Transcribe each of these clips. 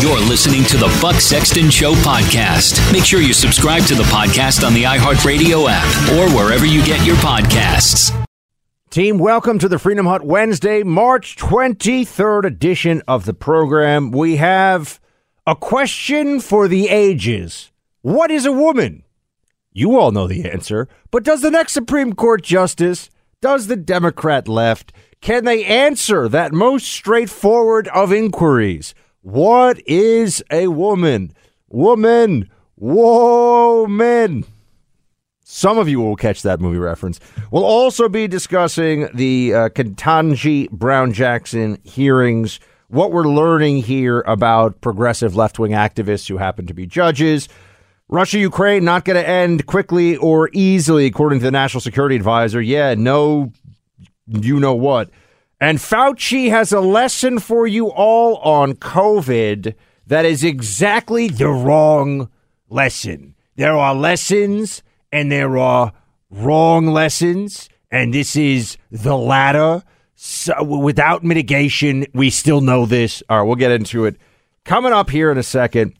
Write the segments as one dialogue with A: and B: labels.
A: You're listening to the Buck Sexton Show podcast. Make sure you subscribe to the podcast on the iHeartRadio app or wherever you get your podcasts.
B: Team, welcome to the Freedom Hut Wednesday, March 23rd edition of the program. We have a question for the ages What is a woman? You all know the answer, but does the next Supreme Court justice, does the Democrat left, can they answer that most straightforward of inquiries? What is a woman? Woman, woman. Some of you will catch that movie reference. We'll also be discussing the uh, Brown Jackson hearings, what we're learning here about progressive left wing activists who happen to be judges. Russia Ukraine not going to end quickly or easily, according to the National Security Advisor. Yeah, no, you know what. And Fauci has a lesson for you all on COVID that is exactly the wrong lesson. There are lessons and there are wrong lessons, and this is the latter. So without mitigation, we still know this. All right, we'll get into it. Coming up here in a second,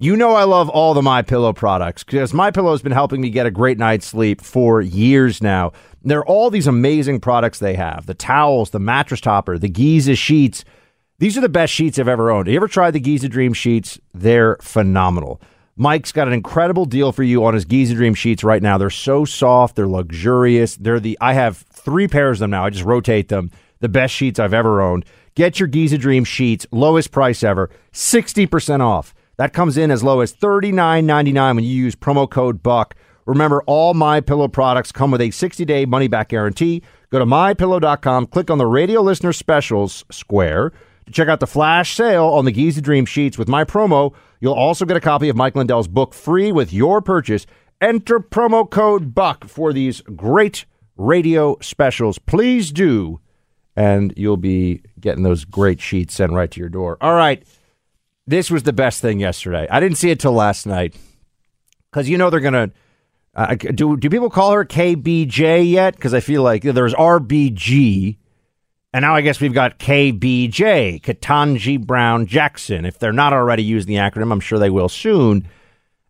B: you know I love all the My Pillow products because My Pillow has been helping me get a great night's sleep for years now. There are all these amazing products they have: the towels, the mattress topper, the Giza sheets. These are the best sheets I've ever owned. Have you ever tried the Giza Dream sheets? They're phenomenal. Mike's got an incredible deal for you on his Giza Dream sheets right now. They're so soft, they're luxurious. They're the I have three pairs of them now. I just rotate them. The best sheets I've ever owned. Get your Giza Dream sheets, lowest price ever, 60% off. That comes in as low as $39.99 when you use promo code BUCK. Remember, all My Pillow products come with a 60-day money-back guarantee. Go to mypillow.com, click on the radio listener specials square to check out the flash sale on the Giza Dream sheets with my promo. You'll also get a copy of Mike Lindell's book free with your purchase. Enter promo code BUCK for these great radio specials. Please do, and you'll be getting those great sheets sent right to your door. All right. This was the best thing yesterday. I didn't see it till last night because you know they're to. Uh, do do people call her KBJ yet? Because I feel like there's RBG, and now I guess we've got KBJ, Ketanji Brown Jackson. If they're not already using the acronym, I'm sure they will soon.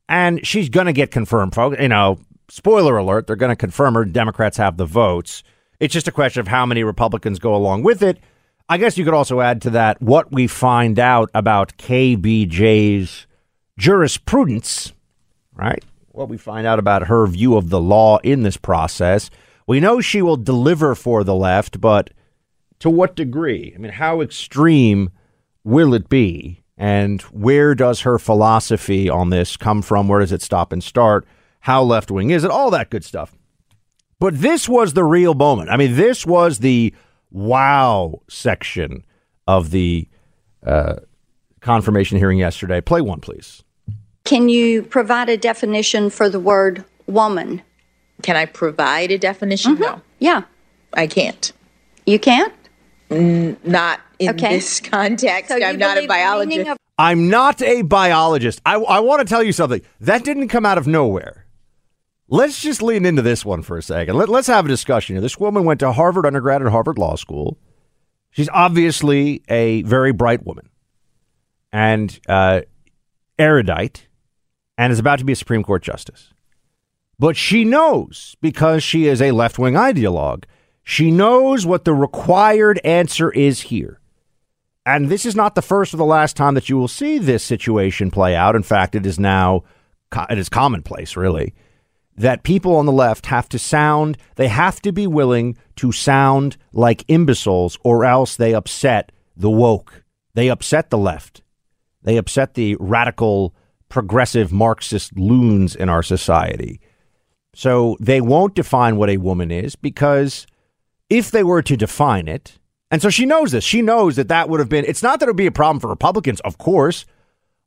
B: And she's going to get confirmed, folks. You know, spoiler alert, they're going to confirm her. Democrats have the votes. It's just a question of how many Republicans go along with it. I guess you could also add to that what we find out about KBJ's jurisprudence, right? What we find out about her view of the law in this process. We know she will deliver for the left, but to what degree? I mean, how extreme will it be? And where does her philosophy on this come from? Where does it stop and start? How left wing is it? All that good stuff. But this was the real moment. I mean, this was the wow section of the uh, confirmation hearing yesterday. Play one, please.
C: Can you provide a definition for the word woman?
D: Can I provide a definition?
C: Mm-hmm.
D: No,
C: Yeah.
D: I can't.
C: You can't?
D: N- not in
C: Okay.
D: this context.
C: So you
D: I'm not a
C: believe the meaning
D: biologist.
C: of-
B: I'm not a biologist. I, I want to tell you something. That didn't come out of nowhere. Let's just lean into this one for a second. Let, let's have a discussion here. This woman went to Harvard undergrad and Harvard Law School. She's obviously a very bright woman and uh, erudite and is about to be a Supreme Court justice. But she knows, because she is a left wing ideologue, she knows what the required answer is here. And this is not the first or the last time that you will see this situation play out. In fact, it is now it is commonplace, really, that people on the left have to sound, they have to be willing to sound like imbeciles, or else they upset the woke. They upset the left. They upset the radical, progressive Marxist loons in our society. So they won't define what a woman is because if they were to define it, and so she knows this, she knows that that would have been. It's not that it would be a problem for Republicans, of course.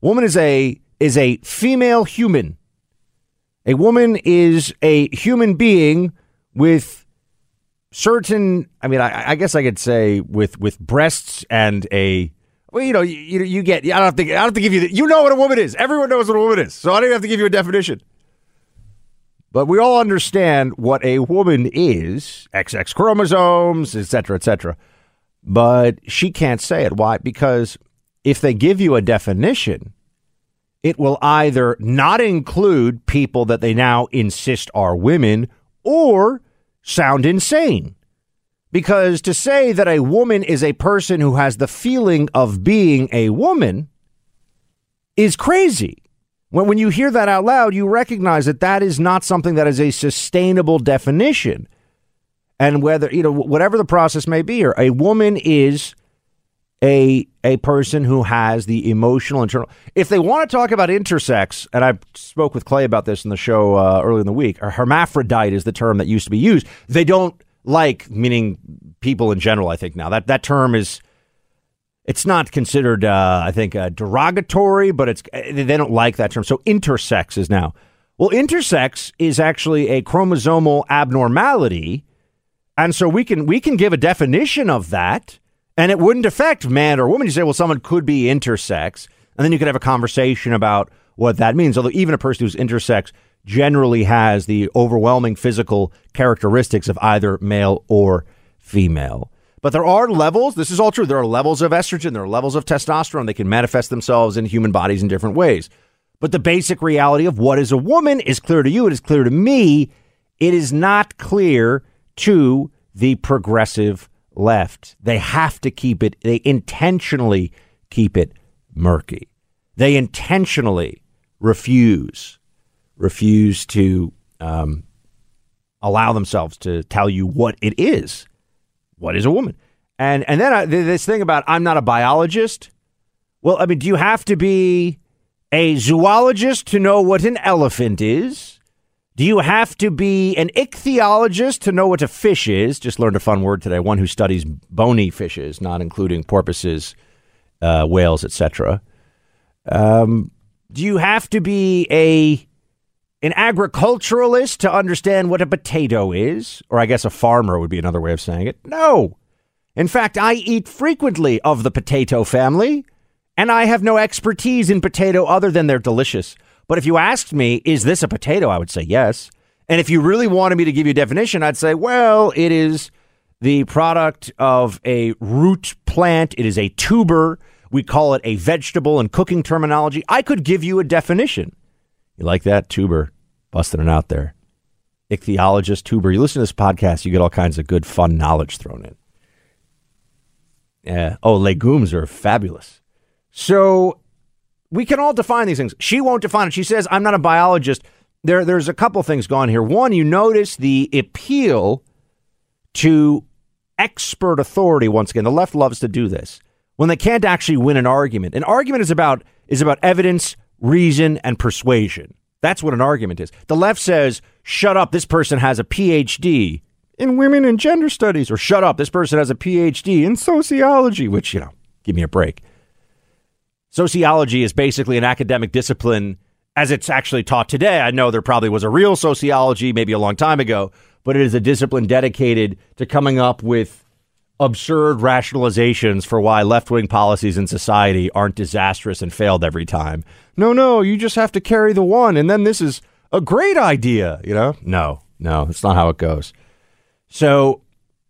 B: Woman is a is a female human. A woman is a human being with certain. I mean, I, I guess I could say with with breasts and a. Well, you know, you, you you get. I don't to. I don't have to give you. The, you know what a woman is. Everyone knows what a woman is. So I don't even have to give you a definition. But we all understand what a woman is XX chromosomes, et cetera, et cetera. But she can't say it. Why? Because if they give you a definition, it will either not include people that they now insist are women or sound insane. Because to say that a woman is a person who has the feeling of being a woman is crazy. When, when you hear that out loud, you recognize that that is not something that is a sustainable definition. And whether, you know, whatever the process may be, or a woman is a a person who has the emotional internal. If they want to talk about intersex, and I spoke with Clay about this in the show uh, earlier in the week, or hermaphrodite is the term that used to be used. They don't like, meaning people in general. I think now that that term is it's not considered, uh, I think, uh, derogatory, but it's they don't like that term. So intersex is now. Well, intersex is actually a chromosomal abnormality, and so we can we can give a definition of that, and it wouldn't affect man or woman. You say, well, someone could be intersex, and then you could have a conversation about what that means. Although even a person who's intersex generally has the overwhelming physical characteristics of either male or female. But there are levels. This is all true. There are levels of estrogen. There are levels of testosterone. They can manifest themselves in human bodies in different ways. But the basic reality of what is a woman is clear to you. It is clear to me. It is not clear to the progressive left. They have to keep it, they intentionally keep it murky. They intentionally refuse, refuse to um, allow themselves to tell you what it is what is a woman? And and then I, this thing about I'm not a biologist. Well, I mean, do you have to be a zoologist to know what an elephant is? Do you have to be an ichthyologist to know what a fish is? Just learned a fun word today. One who studies bony fishes, not including porpoises, uh, whales, etc. Um, do you have to be a an agriculturalist to understand what a potato is, or I guess a farmer would be another way of saying it. No. In fact, I eat frequently of the potato family, and I have no expertise in potato other than they're delicious. But if you asked me, is this a potato? I would say yes. And if you really wanted me to give you a definition, I'd say, well, it is the product of a root plant, it is a tuber. We call it a vegetable in cooking terminology. I could give you a definition. You like that? Tuber. Busting it out there. Ichthyologist, tuber. You listen to this podcast, you get all kinds of good, fun knowledge thrown in. Yeah. Oh, legumes are fabulous. So we can all define these things. She won't define it. She says, I'm not a biologist. There, there's a couple things going here. One, you notice the appeal to expert authority. Once again, the left loves to do this when they can't actually win an argument. An argument is about is about evidence, reason, and persuasion. That's what an argument is. The left says, shut up, this person has a PhD in women and gender studies, or shut up, this person has a PhD in sociology, which, you know, give me a break. Sociology is basically an academic discipline as it's actually taught today. I know there probably was a real sociology maybe a long time ago, but it is a discipline dedicated to coming up with absurd rationalizations for why left wing policies in society aren't disastrous and failed every time. No, no, you just have to carry the one, and then this is a great idea, you know? No, no, that's not how it goes. So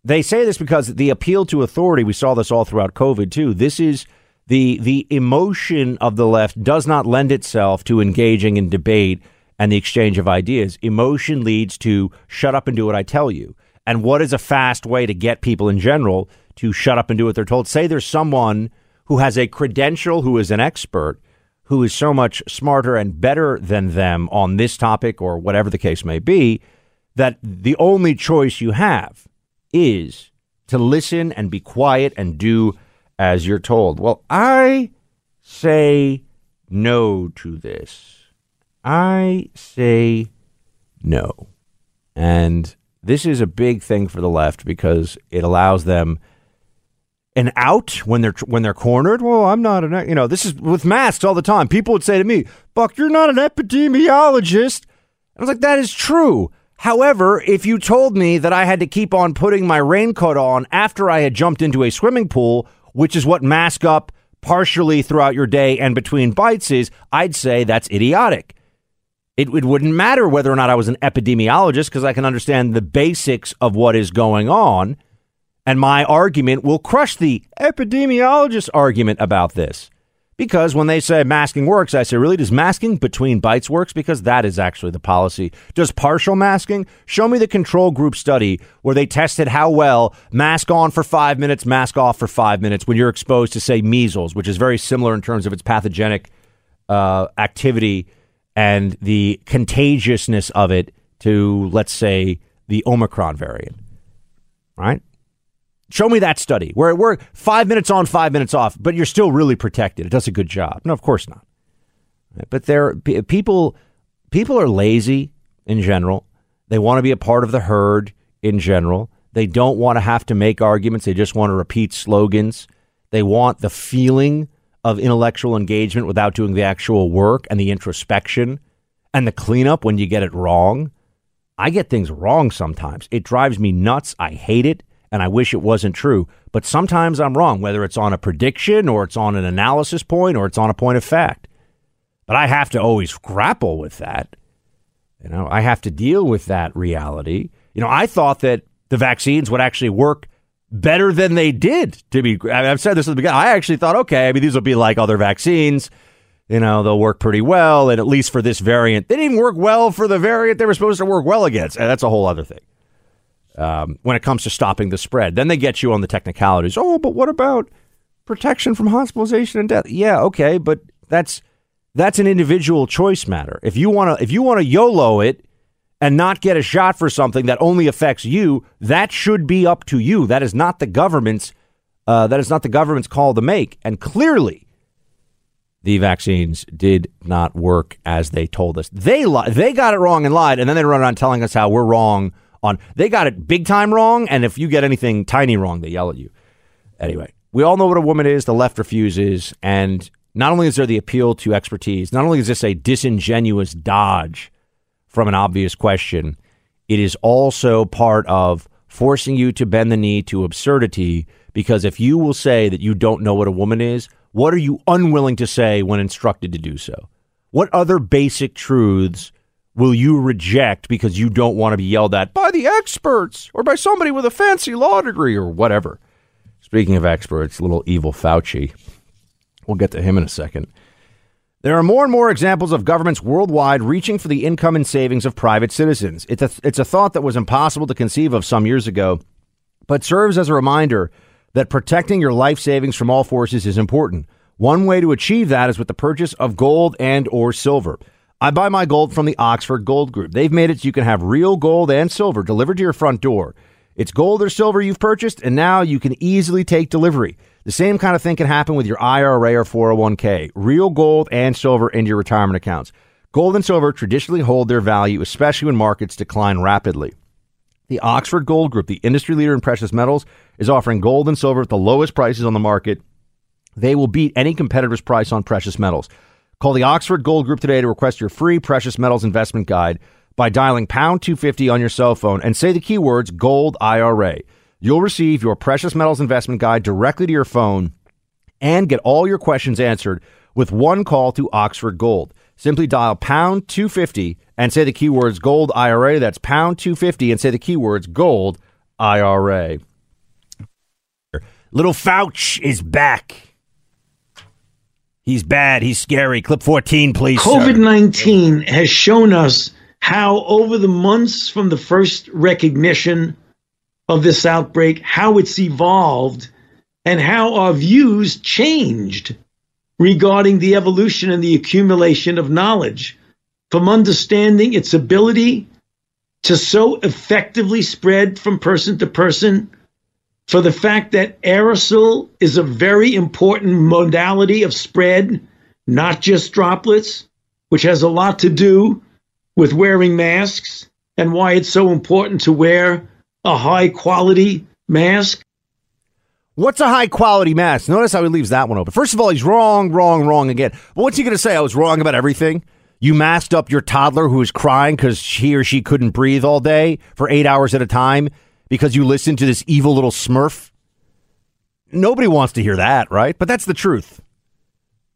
B: they say this because the appeal to authority, we saw this all throughout COVID too. This is the the emotion of the left does not lend itself to engaging in debate and the exchange of ideas. Emotion leads to shut up and do what I tell you. And what is a fast way to get people in general to shut up and do what they're told? Say there's someone who has a credential, who is an expert, who is so much smarter and better than them on this topic or whatever the case may be, that the only choice you have is to listen and be quiet and do as you're told. Well, I say no to this. I say no. And this is a big thing for the left because it allows them an out when they're when they're cornered. Well, I'm not an you know this is with masks all the time. People would say to me, "Buck, you're not an epidemiologist." I was like, "That is true." However, if you told me that I had to keep on putting my raincoat on after I had jumped into a swimming pool, which is what mask up partially throughout your day and between bites is, I'd say that's idiotic. It, it wouldn't matter whether or not I was an epidemiologist because I can understand the basics of what is going on. And my argument will crush the epidemiologist argument about this. Because when they say masking works, I say, really, does masking between bites works? Because that is actually the policy. Does partial masking? Show me the control group study where they tested how well mask on for five minutes, mask off for five minutes when you're exposed to, say, measles, which is very similar in terms of its pathogenic uh, activity and the contagiousness of it to, let's say, the Omicron variant, right? Show me that study where we're five minutes on, five minutes off, but you're still really protected. It does a good job. No, of course not. But there, people, people are lazy in general. They want to be a part of the herd in general. They don't want to have to make arguments. They just want to repeat slogans. They want the feeling of intellectual engagement without doing the actual work and the introspection and the cleanup when you get it wrong. I get things wrong sometimes. It drives me nuts. I hate it and I wish it wasn't true. But sometimes I'm wrong, whether it's on a prediction or it's on an analysis point or it's on a point of fact. But I have to always grapple with that. You know, I have to deal with that reality. You know, I thought that the vaccines would actually work better than they did. To be, I've said this at the beginning. I actually thought, okay, I mean, these will be like other vaccines. You know, they'll work pretty well, and at least for this variant, they didn't work well for the variant they were supposed to work well against. And that's a whole other thing. Um, when it comes to stopping the spread, then they get you on the technicalities. Oh, but what about protection from hospitalization and death? Yeah, okay, but that's that's an individual choice matter. If you want to, if you want to YOLO it and not get a shot for something that only affects you, that should be up to you. That is not the government's. Uh, that is not the government's call to make. And clearly, the vaccines did not work as they told us. They li- they got it wrong and lied, and then they run around telling us how we're wrong on. They got it big time wrong, and if you get anything tiny wrong, they yell at you. Anyway, we all know what a woman is. The left refuses, and not only is there the appeal to expertise, not only is this a disingenuous dodge from an obvious question, it is also part of forcing you to bend the knee to absurdity. Because if you will say that you don't know what a woman is, what are you unwilling to say when instructed to do so? What other basic truths will you reject because you don't want to be yelled at by the experts or by somebody with a fancy law degree or whatever? Speaking of experts, little evil Fauci. We'll get to him in a second. There are more and more examples of governments worldwide reaching for the income and savings of private citizens. It's a, it's a thought that was impossible to conceive of some years ago, but serves as a reminder that protecting your life savings from all forces is important. One way to achieve that is with the purchase of gold and or silver. I buy my gold from the Oxford Gold Group. They've made it so you can have real gold and silver delivered to your front door. It's gold or silver you've purchased, and now you can easily take delivery. The same kind of thing can happen with your IRA or 401k. Real gold and silver in your retirement accounts. Gold and silver traditionally hold their value, especially when markets decline rapidly. The Oxford Gold Group, the industry leader in precious metals, is offering gold and silver at the lowest prices on the market. They will beat any competitor's price on precious metals. Call the Oxford Gold Group today to request your free precious metals investment guide by dialing pound 250 on your cell phone and say the keywords gold IRA. You'll receive your precious metals investment guide directly to your phone and get all your questions answered with one call to Oxford Gold. Simply dial pound 250 and say the keywords gold IRA. That's pound 250 and say the keywords gold IRA. Little Fauch is back. He's bad. He's scary. Clip 14, please.
D: COVID 19 has shown us how, over the months from the first recognition of this outbreak, how it's evolved, and how our views changed regarding the evolution and the accumulation of knowledge, from understanding its ability to so effectively spread from person to person, for the fact that aerosol is a very important modality of spread, not just droplets, which has a lot to do with wearing masks and why it's so important to wear a high quality mask.
B: What's a high quality mask? Notice how he leaves that one open. First of all, he's wrong, wrong, wrong again. But what's he going to say? I was wrong about everything. You masked up your toddler who was crying because he or she couldn't breathe all day for eight hours at a time because you listened to this evil little smurf. Nobody wants to hear that, right? But that's the truth.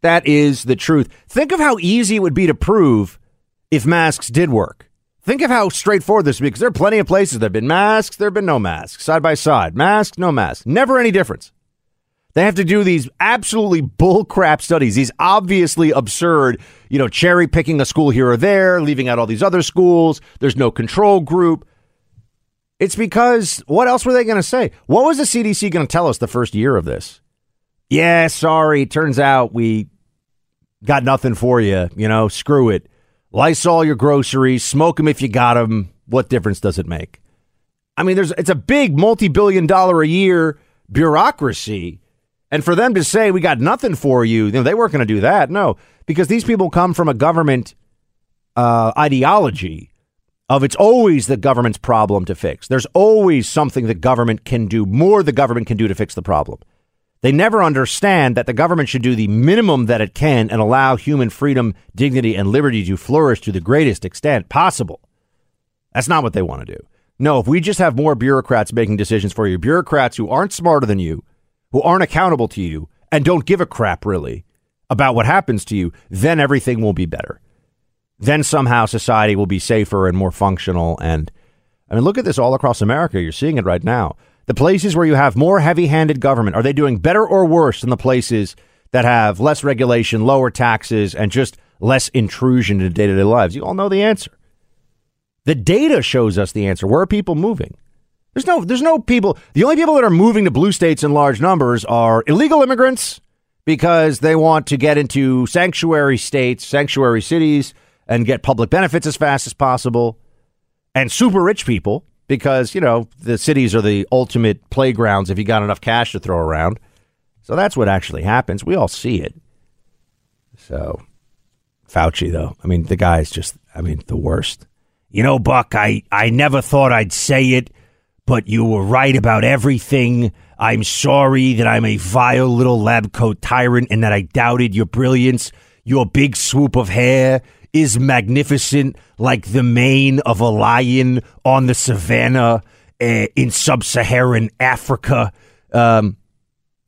B: That is the truth. Think of how easy it would be to prove if masks did work. Think of how straightforward this would be because there are plenty of places there have been masks, there have been no masks, side by side. Mask, no mask. Never any difference. They have to do these absolutely bullcrap studies, these obviously absurd, you know, cherry picking a school here or there, leaving out all these other schools. There's no control group. It's because what else were they going to say? What was the CDC going to tell us the first year of this? Yeah, sorry. Turns out we got nothing for you. You know, screw it. Lysol your groceries, smoke them if you got them. What difference does it make? I mean, there's it's a big multi-billion dollar a year bureaucracy. And for them to say we got nothing for you, you know, they weren't going to do that. No, because these people come from a government uh, ideology of it's always the government's problem to fix. There's always something the government can do, more the government can do to fix the problem. They never understand that the government should do the minimum that it can and allow human freedom, dignity, and liberty to flourish to the greatest extent possible. That's not what they want to do. No, if we just have more bureaucrats making decisions for you, bureaucrats who aren't smarter than you, who aren't accountable to you, and don't give a crap really about what happens to you, then everything will be better. Then somehow society will be safer and more functional. And I mean, look at this all across America. You're seeing it right now. The places where you have more heavy handed government, are they doing better or worse than the places that have less regulation, lower taxes, and just less intrusion into day to day lives? You all know the answer. The data shows us the answer. Where are people moving? There's no, there's no people. The only people that are moving to blue states in large numbers are illegal immigrants because they want to get into sanctuary states, sanctuary cities, and get public benefits as fast as possible, and super rich people because, you know, the cities are the ultimate playgrounds if you got enough cash to throw around. So that's what actually happens. We all see it. So, Fauci, though, I mean, the guy is just, I mean, the worst. You know, Buck, I, I never thought I'd say it, but you were right about everything. I'm sorry that I'm a vile little lab coat tyrant and that I doubted your brilliance, your big swoop of hair, is magnificent like the mane of a lion on the savannah uh, in sub-Saharan Africa. Um,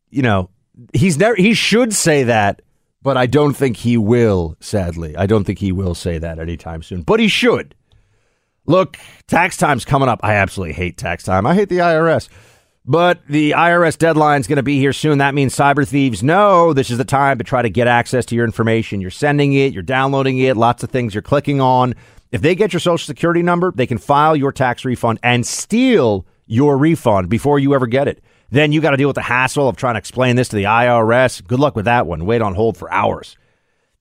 B: you know, he's never he should say that, but I don't think he will, sadly. I don't think he will say that anytime soon. But he should. Look, tax time's coming up. I absolutely hate tax time. I hate the IRS. But the IRS deadline is going to be here soon. That means cyber thieves know this is the time to try to get access to your information. You're sending it, you're downloading it, lots of things you're clicking on. If they get your social security number, they can file your tax refund and steal your refund before you ever get it. Then you got to deal with the hassle of trying to explain this to the IRS. Good luck with that one. Wait on hold for hours.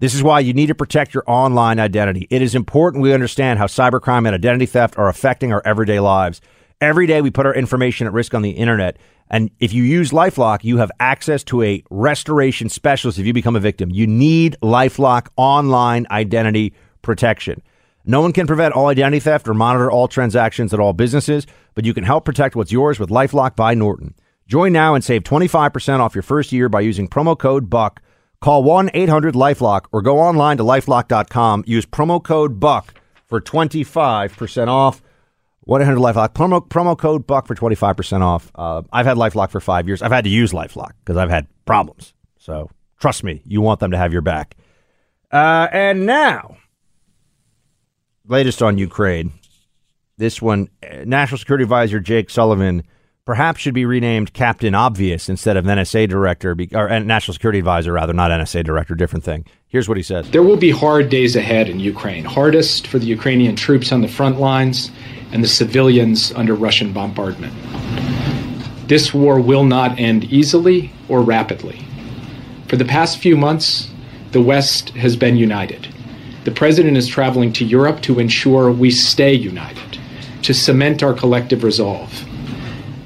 B: This is why you need to protect your online identity. It is important we understand how cybercrime and identity theft are affecting our everyday lives. Every day we put our information at risk on the internet. And if you use Lifelock, you have access to a restoration specialist if you become a victim. You need Lifelock online identity protection. No one can prevent all identity theft or monitor all transactions at all businesses, but you can help protect what's yours with Lifelock by Norton. Join now and save 25% off your first year by using promo code BUCK. Call 1 800 Lifelock or go online to lifelock.com. Use promo code BUCK for 25% off. 1 800 Lifelock. Promo, promo code Buck for 25% off. Uh, I've had Lifelock for five years. I've had to use Lifelock because I've had problems. So trust me, you want them to have your back. Uh, and now, latest on Ukraine. This one, uh, National Security Advisor Jake Sullivan perhaps should be renamed Captain Obvious instead of NSA Director, or National Security Advisor, rather, not NSA Director, different thing. Here's what he says
E: There will be hard days ahead in Ukraine, hardest for the Ukrainian troops on the front lines and the civilians under Russian bombardment. This war will not end easily or rapidly. For the past few months, the West has been united. The president is traveling to Europe to ensure we stay united, to cement our collective resolve,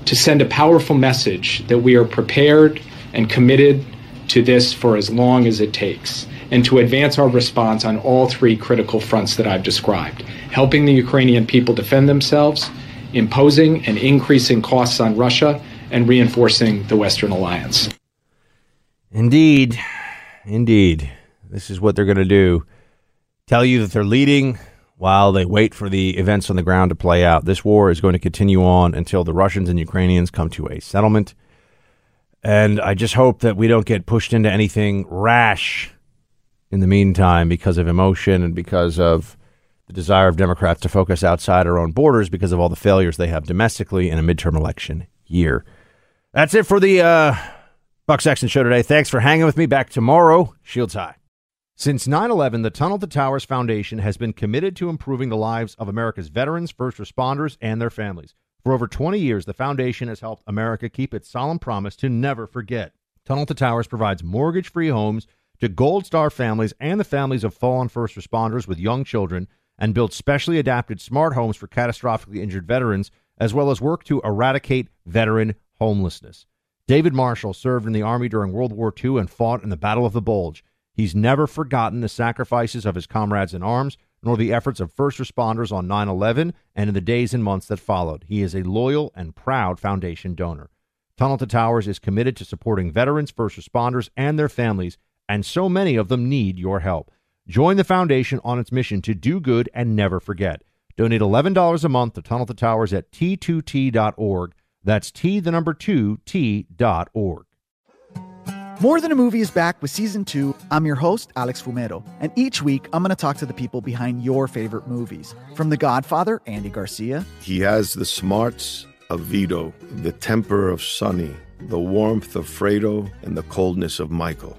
E: to send a powerful message that we are prepared and committed to this for as long as it takes, and to advance our response on all three critical fronts that I've described helping the Ukrainian people defend themselves, imposing and increasing costs on Russia, and reinforcing the Western alliance.
B: Indeed. Indeed. This is what they're going to do. Tell you that they're leading while they wait for the events on the ground to play out. This war is going to continue on until the Russians and Ukrainians come to a settlement. And I just hope that we don't get pushed into anything rash in the meantime because of emotion and because of the desire of Democrats to focus outside our own borders because of all the failures they have domestically in a midterm election year. That's it for the uh, Buck Sexton show today. Thanks for hanging with me. Back tomorrow. Shields high. Since 9 11, the Tunnel to Towers Foundation has been committed to improving the lives of America's veterans, first responders, and their families. For over 20 years, the foundation has helped America keep its solemn promise to never forget. Tunnel to Towers provides mortgage free homes to Gold Star families and the families of fallen first responders with young children and build specially adapted smart homes for catastrophically injured veterans, as well as work to eradicate veteran homelessness. David Marshall served in the Army during World War II and fought in the Battle of the Bulge. He's never forgotten the sacrifices of his comrades in arms, nor the efforts of first responders on 9 11 and in the days and months that followed. He is a loyal and proud foundation donor. Tunnel to Towers is committed to supporting veterans, first responders, and their families, and so many of them need your help. Join the foundation on its mission to do good and never forget. Donate $11 a month to Tunnel to Towers at t2t.org. That's T, the number two, T.org.
F: More Than a Movie is back with season two. I'm your host, Alex Fumero, and each week I'm going to talk to the people behind your favorite movies. From The Godfather, Andy Garcia.
G: He has the smarts of Vito, the temper of Sonny, the warmth of Fredo, and the coldness of Michael.